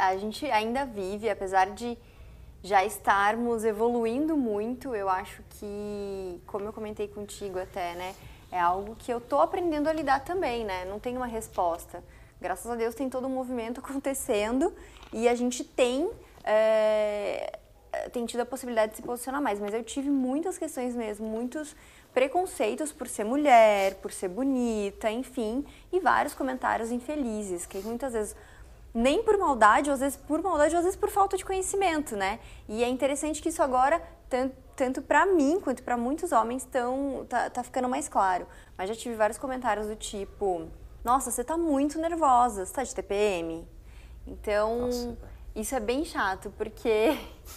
a gente ainda vive, apesar de já estarmos evoluindo muito, eu acho que, como eu comentei contigo até, né, é algo que eu tô aprendendo a lidar também, né? Não tem uma resposta. Graças a Deus tem todo um movimento acontecendo e a gente tem é, tem tido a possibilidade de se posicionar mais, mas eu tive muitas questões mesmo, muitos preconceitos por ser mulher, por ser bonita, enfim, e vários comentários infelizes, que muitas vezes nem por maldade, ou às vezes por maldade, ou às vezes por falta de conhecimento, né? E é interessante que isso agora, tanto, tanto para mim quanto para muitos homens, tão, tá, tá ficando mais claro. Mas já tive vários comentários do tipo: Nossa, você tá muito nervosa, você tá de TPM? Então, Nossa. isso é bem chato, porque.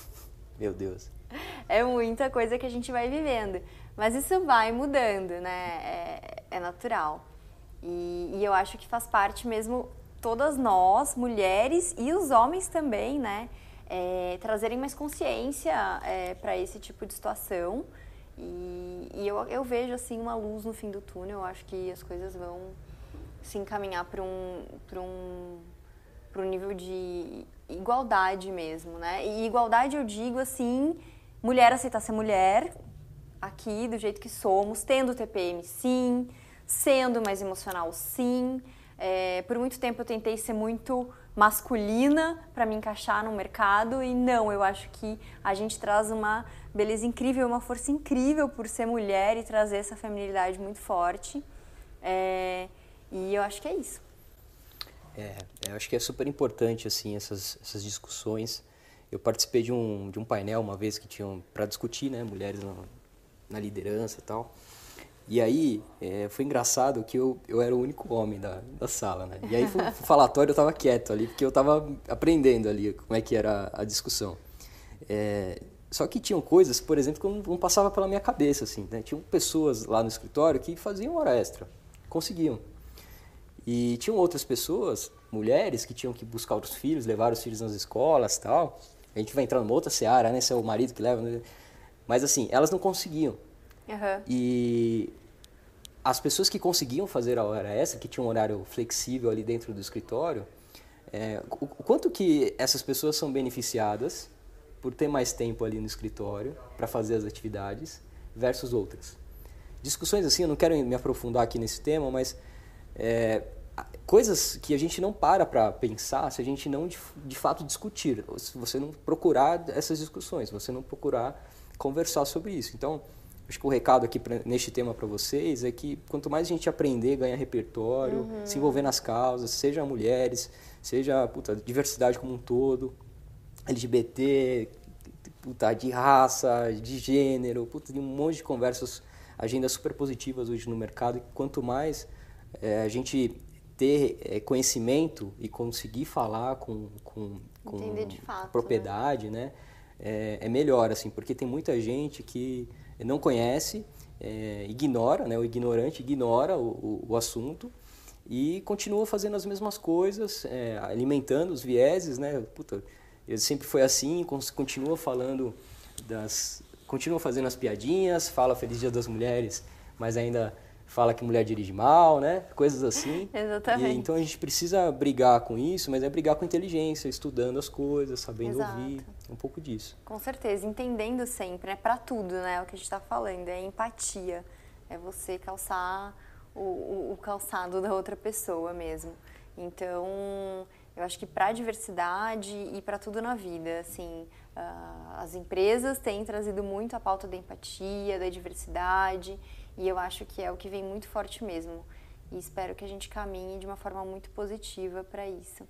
Meu Deus. É muita coisa que a gente vai vivendo. Mas isso vai mudando, né? É, é natural. E, e, eu acho que faz parte mesmo todas nós, mulheres e os homens também, né? É, trazerem mais consciência é, para esse tipo de situação. E, e eu, eu, vejo assim uma luz no fim do túnel. Eu acho que as coisas vão se encaminhar para um, um, um nível de igualdade mesmo, né? E igualdade eu digo assim, mulher aceitar ser mulher, aqui do jeito que somos, tendo TPM sim, sendo mais emocional sim. É, por muito tempo eu tentei ser muito masculina para me encaixar no mercado e não, eu acho que a gente traz uma beleza incrível, uma força incrível por ser mulher e trazer essa feminilidade muito forte. É, e eu acho que é isso. É, eu acho que é super importante assim essas, essas discussões. Eu participei de um, de um painel uma vez que tinham para discutir, né, mulheres no, na liderança e tal. E aí, é, foi engraçado que eu, eu era o único homem da, da sala, né? E aí, o falatório eu tava quieto ali, porque eu tava aprendendo ali como é que era a discussão. É, só que tinham coisas, por exemplo, que não, não passava pela minha cabeça, assim, né? Tinham pessoas lá no escritório que faziam hora extra, conseguiam. E tinham outras pessoas, mulheres, que tinham que buscar os filhos, levar os filhos nas escolas tal. A gente vai entrar numa outra seara, né? Se é o marido que leva... Né? Mas assim, elas não conseguiam. Uhum. E as pessoas que conseguiam fazer a hora extra, que tinham um horário flexível ali dentro do escritório, é, o, quanto que essas pessoas são beneficiadas por ter mais tempo ali no escritório para fazer as atividades versus outras. Discussões assim, eu não quero me aprofundar aqui nesse tema, mas é, coisas que a gente não para para pensar se a gente não de, de fato discutir, se você não procurar essas discussões, você não procurar conversar sobre isso. Então, acho que o recado aqui pra, neste tema para vocês é que quanto mais a gente aprender, ganhar repertório, uhum. se envolver nas causas, seja mulheres, seja puta, diversidade como um todo, LGBT, puta, de raça, de gênero, puta, de um monte de conversas, agendas super positivas hoje no mercado. E quanto mais é, a gente ter é, conhecimento e conseguir falar com, com, com fato, propriedade, né? né? é, é, melhor, assim, porque tem muita gente que não conhece, é, ignora, né, o ignorante ignora o, o, o, assunto e continua fazendo as mesmas coisas, é, alimentando os vieses, né, puta, ele sempre foi assim, continua falando das... continua fazendo as piadinhas, fala Feliz Dia das Mulheres, mas ainda fala que mulher dirige mal, né? Coisas assim. Exatamente. E, então a gente precisa brigar com isso, mas é brigar com inteligência, estudando as coisas, sabendo Exato. ouvir, um pouco disso. Com certeza, entendendo sempre, é né? para tudo, né? O que a gente está falando é empatia, é você calçar o, o, o calçado da outra pessoa mesmo. Então, eu acho que para a diversidade e para tudo na vida, assim, uh, as empresas têm trazido muito a pauta da empatia, da diversidade e eu acho que é o que vem muito forte mesmo. E espero que a gente caminhe de uma forma muito positiva para isso.